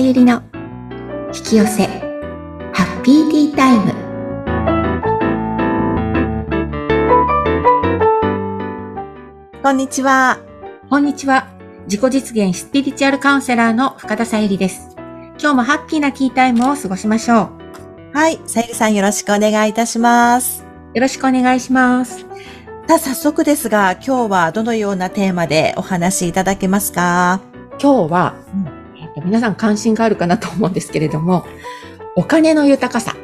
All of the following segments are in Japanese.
ゆりの引き寄せハッピーティータイムこんにちは。こんにちは自己実現スピリチュアルカウンセラーの深田さゆりです今日もハッピーなティータイムを過ごしましょうはい。さゆりさんよろしくお願いいたします。よろしくお願いします。さあ、早速ですが、今日はどのようなテーマでお話しいただけますか？今日は、うん皆さん関心があるかなと思うんですけれども、お金の豊かさ。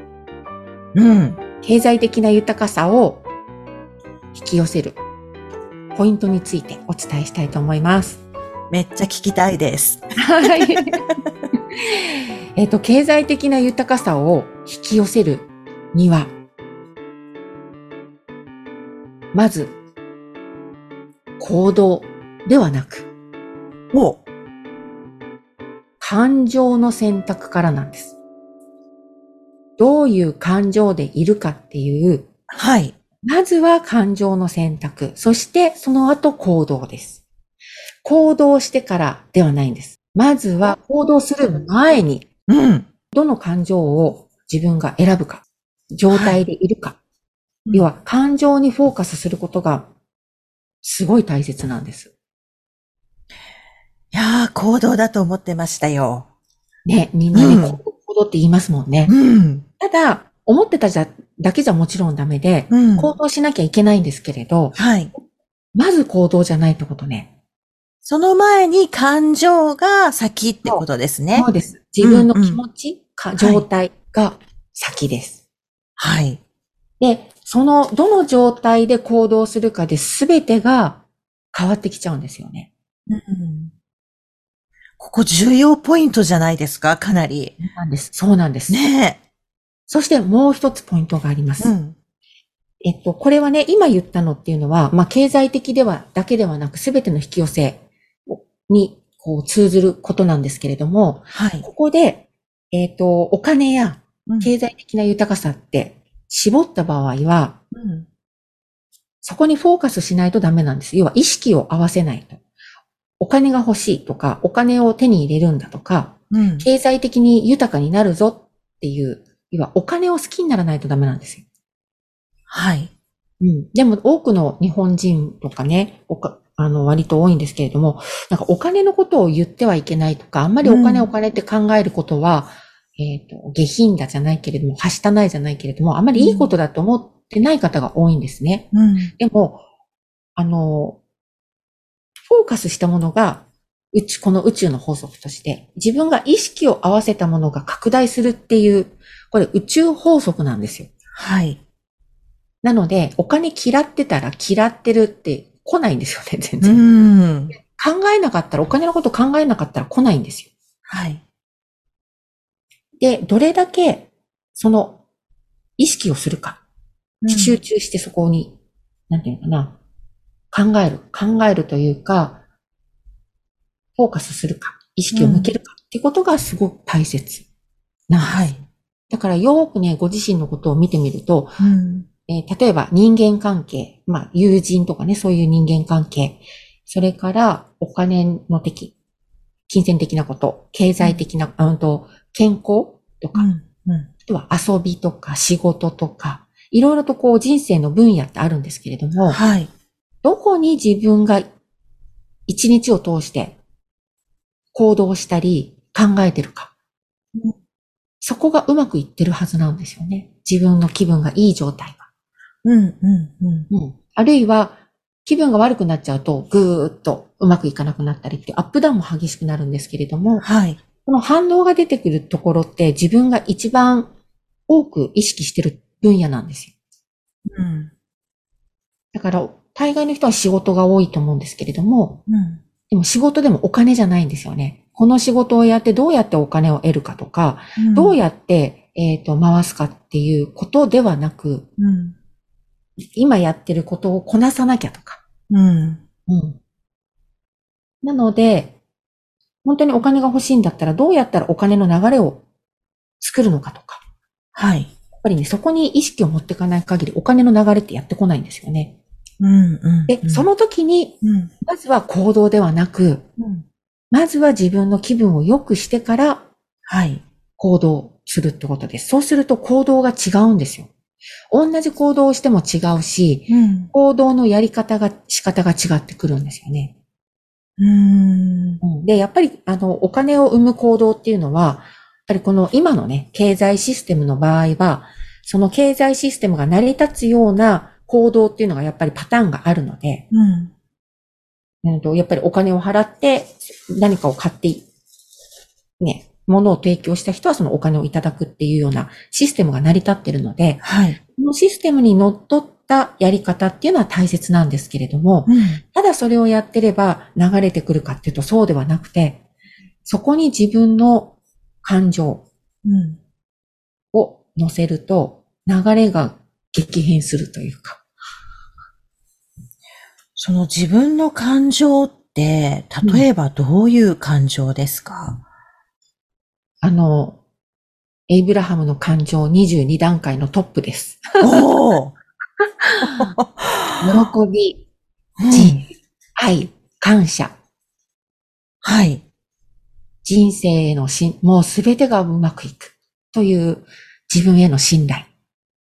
うん。経済的な豊かさを引き寄せるポイントについてお伝えしたいと思います。めっちゃ聞きたいです。はい。えっと、経済的な豊かさを引き寄せるには、まず、行動ではなく、お感情の選択からなんです。どういう感情でいるかっていう、はい。まずは感情の選択、そしてその後行動です。行動してからではないんです。まずは行動する前に、うん。どの感情を自分が選ぶか、状態でいるか、はい、要は感情にフォーカスすることがすごい大切なんです。いやー、行動だと思ってましたよ。ね、みんなで行動って言いますもんね。うん、ただ、思ってたじゃ、だけじゃもちろんダメで、うん、行動しなきゃいけないんですけれど、はい。まず行動じゃないってことね。その前に感情が先ってことですね。そうです。自分の気持ち、うんうん、状態が先です。はい。で、その、どの状態で行動するかで全てが変わってきちゃうんですよね。うん、ここ重要ポイントじゃないですか？かなり。そうなんです。そうなんです。ねえ。そしてもう一つポイントがあります。うん、えっと、これはね、今言ったのっていうのは、まあ、経済的では、だけではなく、すべての引き寄せに、こう、通ずることなんですけれども、はい、ここで、えっと、お金や経済的な豊かさって絞った場合は、うん、そこにフォーカスしないとダメなんです。要は意識を合わせないと。お金が欲しいとか、お金を手に入れるんだとか、うん、経済的に豊かになるぞっていう、要はお金を好きにならないとダメなんですよ。はい。うん。でも多くの日本人とかね、おかあの、割と多いんですけれども、なんかお金のことを言ってはいけないとか、あんまりお金、お金って考えることは、えっ、と、下品だじゃないけれども、はしたないじゃないけれども、あまりいいことだと思ってない方が多いんですね。うん、でも、あの、フォーカスしたものが、うち、この宇宙の法則として、自分が意識を合わせたものが拡大するっていう、これ宇宙法則なんですよ。はい。なので、お金嫌ってたら嫌ってるって来ないんですよね、全然。うん考えなかったら、お金のこと考えなかったら来ないんですよ。はい。で、どれだけ、その、意識をするか。集中してそこに、なんていうのかな。考える。考えるというか、フォーカスするか。意識を向けるか。ってことがすごく大切。なはい。だからよくね、ご自身のことを見てみると、うん、えー、例えば人間関係、まあ友人とかね、そういう人間関係、それからお金の的、金銭的なこと、経済的な、うん、と健康とか、うんうん、あとは遊びとか仕事とか、いろいろとこう人生の分野ってあるんですけれども、はい。どこに自分が一日を通して行動したり考えてるか。そこがうまくいってるはずなんですよね。自分の気分がいい状態は。うん、うん、うん。うん。あるいは、気分が悪くなっちゃうと、ぐーっとうまくいかなくなったりって、アップダウンも激しくなるんですけれども、はい。この反応が出てくるところって自分が一番多く意識してる分野なんですよ。うん。だから、大概の人は仕事が多いと思うんですけれども、うん、でも仕事でもお金じゃないんですよね。この仕事をやってどうやってお金を得るかとか、うん、どうやって、えっ、ー、と、回すかっていうことではなく、うん、今やってることをこなさなきゃとか。うん。うん。なので、本当にお金が欲しいんだったらどうやったらお金の流れを作るのかとか。はい。やっぱりね、そこに意識を持っていかない限りお金の流れってやってこないんですよね。うんうんうん、で、その時に、うん、まずは行動ではなく、うん、まずは自分の気分を良くしてからはい。行動するってことです。そうすると行動が違うんですよ。同じ行動をしても違うし、うん。行動のやり方が、仕方が違ってくるんですよね。うーん。で、やっぱり、あの、お金を生む行動っていうのは、やっぱりこの今のね、経済システムの場合は、その経済システムが成り立つような行動っていうのがやっぱりパターンがあるので、うん。うんと、やっぱりお金を払って何かを買って、ね、物を提供した人はそのお金をいただくっていうようなシステムが成り立ってるので、はい。このシステムにのっとったやり方っていうのは大切なんですけれども、うん。ただそれをやってれば流れてくるかっていうとそうではなくて、そこに自分の感情うん。を乗せると流れが激変するというか。その自分の感情って、例えばどういう感情ですか、あの、エイブラハムの感情22段階のトップです。おー喜び、うん自愛、感謝、はい。人生へのし、もうすべてがうまくいくという自分への信頼。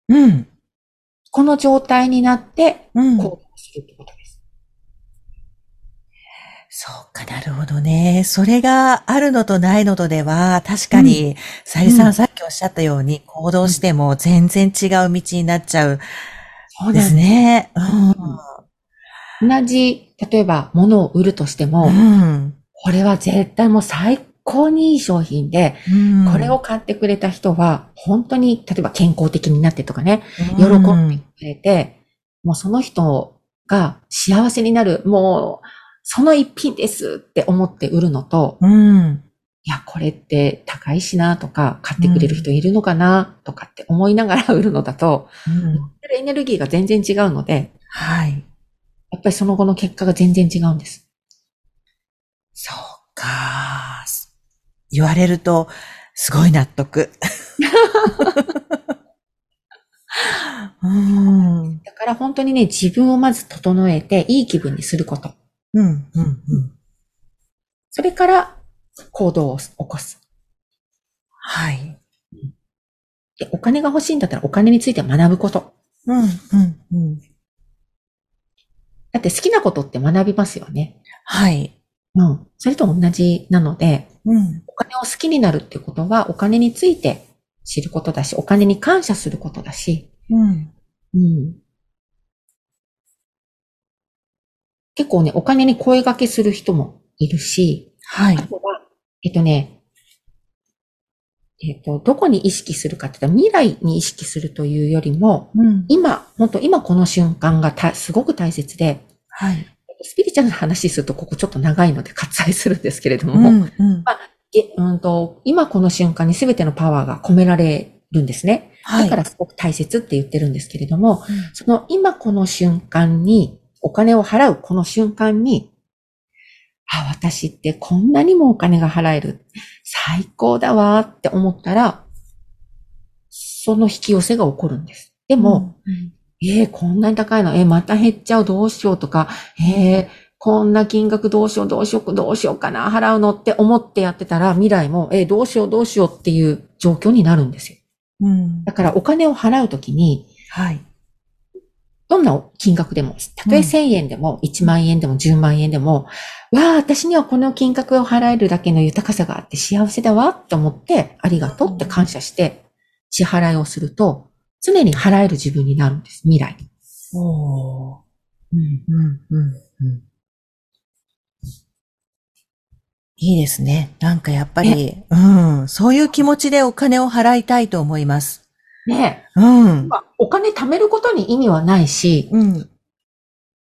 うん。この状態になってうん。行動するってことです。そうかなるほどね。それがあるのとないのとでは、確かに、さゆりさうんんさっきおっしゃったように、行動しても全然違う道になっちゃうそうですね。同じ、例えば物を売るとしても、うん。これは絶対もう最高にいい商品で、うんこれを買ってくれた人は、本当に、例えば健康的になってとかね、喜うんでくれて、もうその人が幸せになる、もう、その一品ですって思って売るのと、うん。いや、これって高いしなとか、買ってくれる人いるのかなとかって思いながら売るのだと、うん。エネルギーが全然違うので、はい。やっぱりその後の結果が全然違うんです。そうか。言われると、すごい納得。うん。だから本当にね、自分をまず整えて、いい気分にすること。うん。うん。うん。それから、行動を起こす。はい。で、お金が欲しいんだったらお金について学ぶこと。うん。うん。うん。だって好きなことって学びますよね。はい。うん。それと同じなので、うん。お金を好きになるってことは、お金について知ることだし、お金に感謝することだし、うん。うん。結構ね、お金に声掛けする人もいるし、はいあ。とは、えっとね、えっと、どこに意識するかって言ったら、未来に意識するというよりも、うん。今、本当今この瞬間がたすごく大切で、はい。スピリチュアルな話するとここちょっと長いので割愛するんですけれどうも、ん。うん。えうんと今この瞬間に全てのパワーが込められるんですね。はい。だからすごく大切って言ってるんですけれども、うんその今この瞬間に、お金を払うこの瞬間に、あ、私ってこんなにもお金が払える。最高だわって思ったら、その引き寄せが起こるんです。でも、うん、えー、こんなに高いの？えー、また減っちゃう、どうしよう？とか、えー、こんな金額どうしよう、どうしよう、どうしようかな、払うのって思ってやってたら、未来も、えー、どうしよう、どうしようっていう状況になるんですよ。うん。だからお金を払うときに、はい。どんな金額でも、たとえうん。1000円でも、1万円でも、10万円でも、わあ、私にはこの金額を払えるだけの豊かさがあって幸せだわって思って、ありがとうって感謝して、支払いをすると、常に払える自分になるんです、未来。おー。うんうん、うん、うん。いいですね。なんかやっぱり、うん、そういう気持ちでお金を払いたいと思います。ねえうん。まあ、お金貯めることに意味はないし、うん。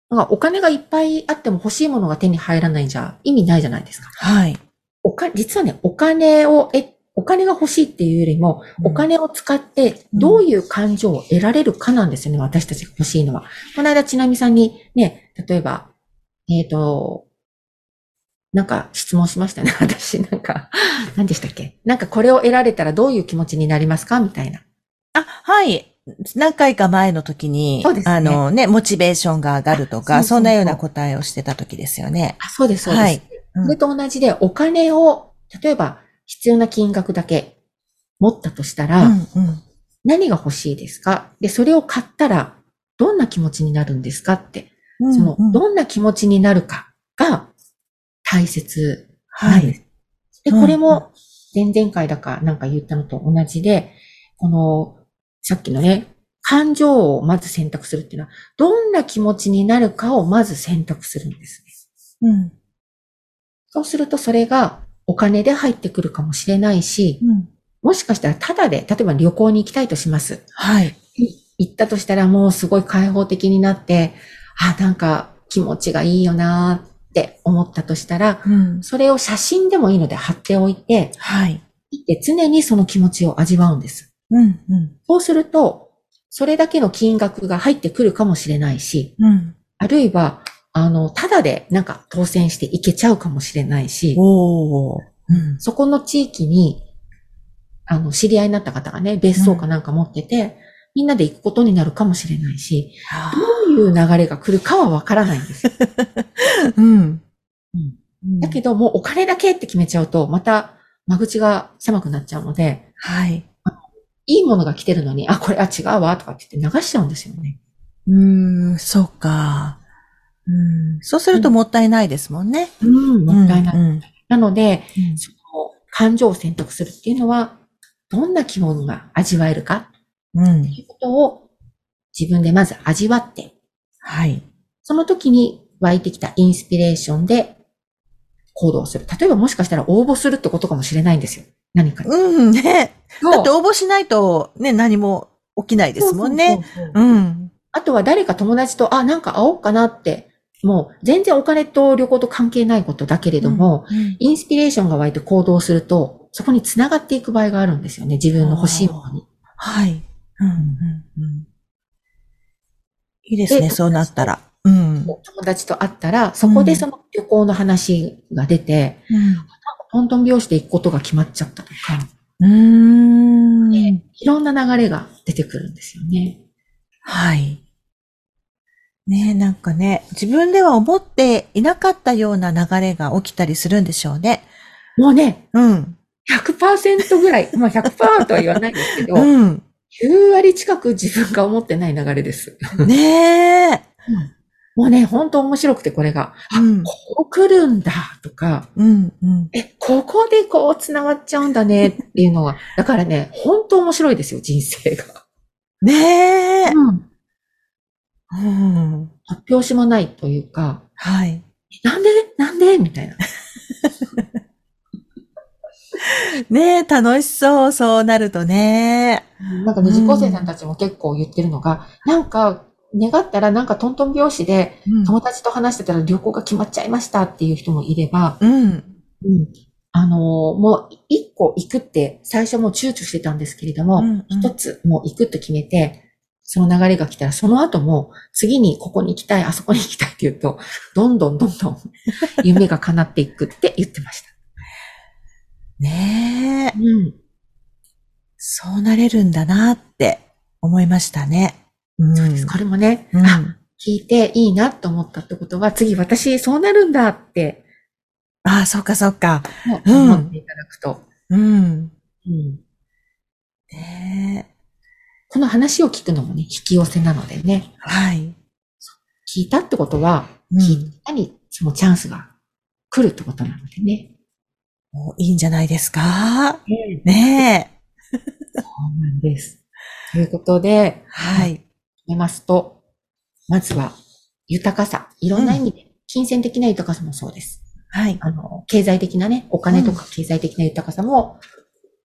なんかお金がいっぱいあっても欲しいものが手に入らないんじゃ意味ないじゃないですか。はい。おか、実はね、お金を、え、お金が欲しいっていうよりも、うんお金を使ってどういう感情を得られるかなんですよね、私たちが欲しいのは。この間、ちなみさんにね、例えば、えっ、と、なんか質問しましたね、私。なんか、何でしたっけ？なんかこれを得られたらどういう気持ちになりますか？みたいな。あ、はい。何回か前の時に、ねあのね、モチベーションが上がるとか、あそんなような答えをしてた時ですよね。あ、そうです、そうです。はいうんそれと同じで、お金を、例えば、必要な金額だけ持ったとしたうら、んうん。何が欲しいですか？で、それを買ったら、どんな気持ちになるんですかって、その、どんな気持ちになるかが大切はい。なんです。で、うんこれも、前々回だかなんか言ったのと同じで、この、さっきのね、感情をまず選択するっていうのは、どんな気持ちになるかをまず選択するんですね。うん。そうするとそれがお金で入ってくるかもしれないし、うん。もしかしたらタダで、例えば旅行に行きたいとします。はい。行ったとしたらもうすごい開放的になって、あ、なんか気持ちがいいよなーって思ったとしたら、うん。それを写真でもいいので貼っておいて、はい。で常にその気持ちを味わうんです。うん。うん。そうすると、それだけの金額が入ってくるかもしれないし、うん。あるいは、あの、ただでなんか当選していけちゃうかもしれないし。うん。そこの地域に、あの、知り合いになった方がね、別荘かなんか持ってて、みんなで行くことになるかもしれないし、はどういう流れが来るかはわからないんです うん。うんだけど、もうお金だけって決めちゃうと、また間口が狭くなっちゃうので、はい。いいものが来てるのに、あ、これ、あ、違うわ、とかって言って流しちゃうんですよね。うーん、そうか。うん。そうするともったいないですもんね。うん、もったいない。うん。なので、うんその感情を選択するっていうのは、どんな気分が味わえるかうんと。いうことを自分でまず味わって、はい。その時に湧いてきたインスピレーションで行動する。例えばもしかしたら応募するってことかもしれないんですよ。何かに。うん、ね。だだって応募しないとね、何も起きないですもんね。。うん。あとは誰か友達と、あ、なんか会おうかなって、もう全然お金と旅行と関係ないことだけれども、うん、インスピレーションが湧いて行動すると、そこに繋がっていく場合があるんですよね。自分の欲しいものに。はい。うん、うん、うん。いいですね、でそうなったら。うん。友達と会ったら、そこでその旅行の話が出て、トントン拍子で行くことが決まっちゃったとか、うん。いろんな流れが出てくるんですよね。はい。ねえ、なんかね、自分では思っていなかったような流れが起きたりするんでしょうね。もうね、うん。100%ぐらい、まあ100%とは言わないですけど、うん。9割近く自分が思ってない流れです。ねえ。もうね、本当面白くてこれが、あ、うんこう来るんだとか、うん、うん。え、ここでこう繋がっちゃうんだねっていうのは、だからね、本当面白いですよ、人生が。ねえ。うん。うん。発表しもないというか、はい。なんで？なんで？みたいな。ねえ、楽しそう、そうなるとね。なんかね、受講生さんたちも結構言ってるのが、なんか、願ったらなんかトントン拍子で友達と話してたら旅行が決まっちゃいましたっていう人もいれば、うん。うん。あのーもう一個行くって最初もう躊躇してたんですけれども、うんうん一つもう行くと決めて、その流れが来たらその後も次にここに行きたい、あそこに行きたいって言うと、どんどんどんどん 夢が叶っていくって言ってました。ねえ。うん。そうなれるんだなって思いましたね。うん。そうです。これもね、うんあ、聞いていいなと思ったってことは、次私そうなるんだってああ、そうか、そうか。もうん思っていただくと、うん。うんねえ。この話を聞くのもね、引き寄せなのでね、はい。聞いたってことは、うん聞いたにそのチャンスが来るってことなのでね。もういいんじゃないですか？そうねえ。なんです。ということで、はい。見ますと、まずは豊かさ。いろんな意味で、金銭的な豊かさもそうです。はい。あの、経済的なね、お金とか経済的な豊かさも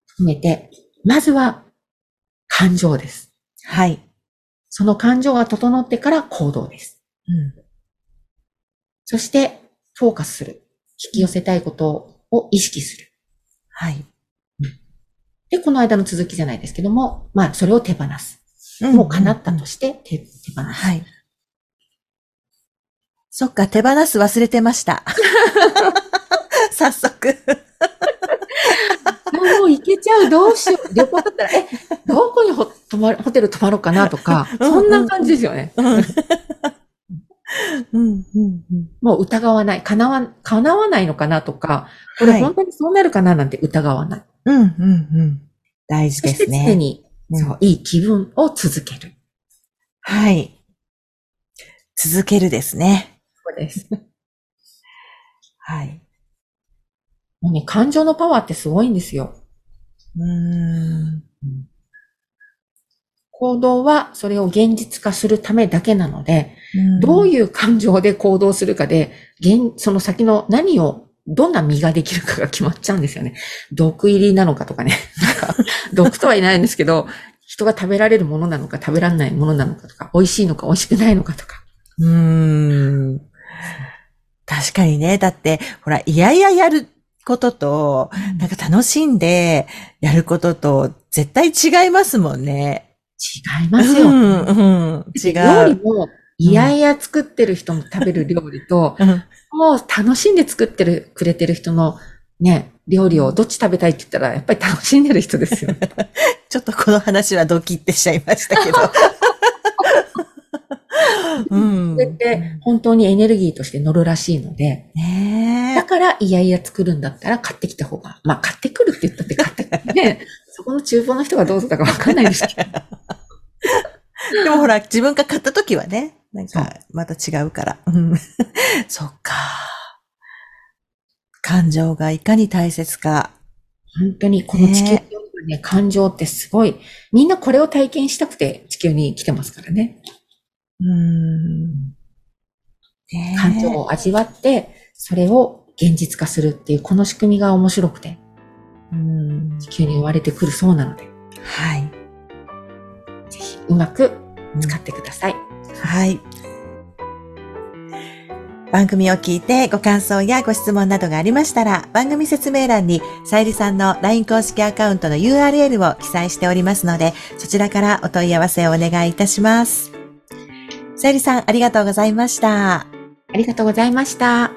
含めて、まずは感情です。はい。その感情が整ってから行動です。うん。そして、フォーカスする。引き寄せたいことを意識する。はい。で、この間の続きじゃないですけども、まあ、それを手放す。んもう叶ったとして手手放す。はい。そっか、手放す忘れてました。早速。ゃう、どうしよう。旅行だったら、え、どこにホ泊まるホテル泊まろうかなとか、うんそんな感じですよね。うんうん、うん、うん。もう疑わない。叶わ、叶わないのかなとか、これはい本当にそうなるかななんて疑わない。うん、うん、うん。大事ですね。常に、うんそう、いい気分を続ける。はい。続けるですね。そうです。はい。もうね、感情のパワーってすごいんですよ。うーん。行動はそれを現実化するためだけなので、どういいう感情で行動するかで、現、その先の何を、どんな身ができるかが決まっちゃうんですよね。毒入りなのかとかね。なんか、毒とは言えないんですけど、人が食べられるものなのか食べられないものなのかとか、美味しいのか美味しくないのかとか。うーん。確かにね。だって、ほら、いやいややることと、なんか楽しんでやることと、絶対違いますもんね。違いますよ。うん、うん。違う。料理も、いやいや作ってる人も食べる料理と、うんもう楽しんで作ってる、くれてる人のね、料理をどっち食べたいって言ったら、やっぱり楽しんでる人ですよね。ちょっとこの話はドキってしちゃいましたけど。うんそれって本当にエネルギーとして乗るらしいので、ねだからいやいや作るんだったら買ってきた方が、まあ買ってくるって言ったって買ってくるね。そこの厨房の人がどうだったかわかんないですけど。え。でもほら、自分が買った時はね、なんか、また違うから。うん そっか。感情がいかに大切か。本当にこの地球ね、感情ってすごい、みんなこれを体験したくて地球に来てますからね。うん。ねえ感情を味わって、それを現実化するっていう、この仕組みが面白くて、うん。地球に生まれてくるそうなので、はい。ぜひうまく使ってください。はい。番組を聞いてご感想やご質問などがありましたら、番組説明欄にさゆりさんの LINE 公式アカウントの URL を記載しておりますので、そちらからお問い合わせをお願いいたします。さゆりさん、ありがとうございました。ありがとうございました。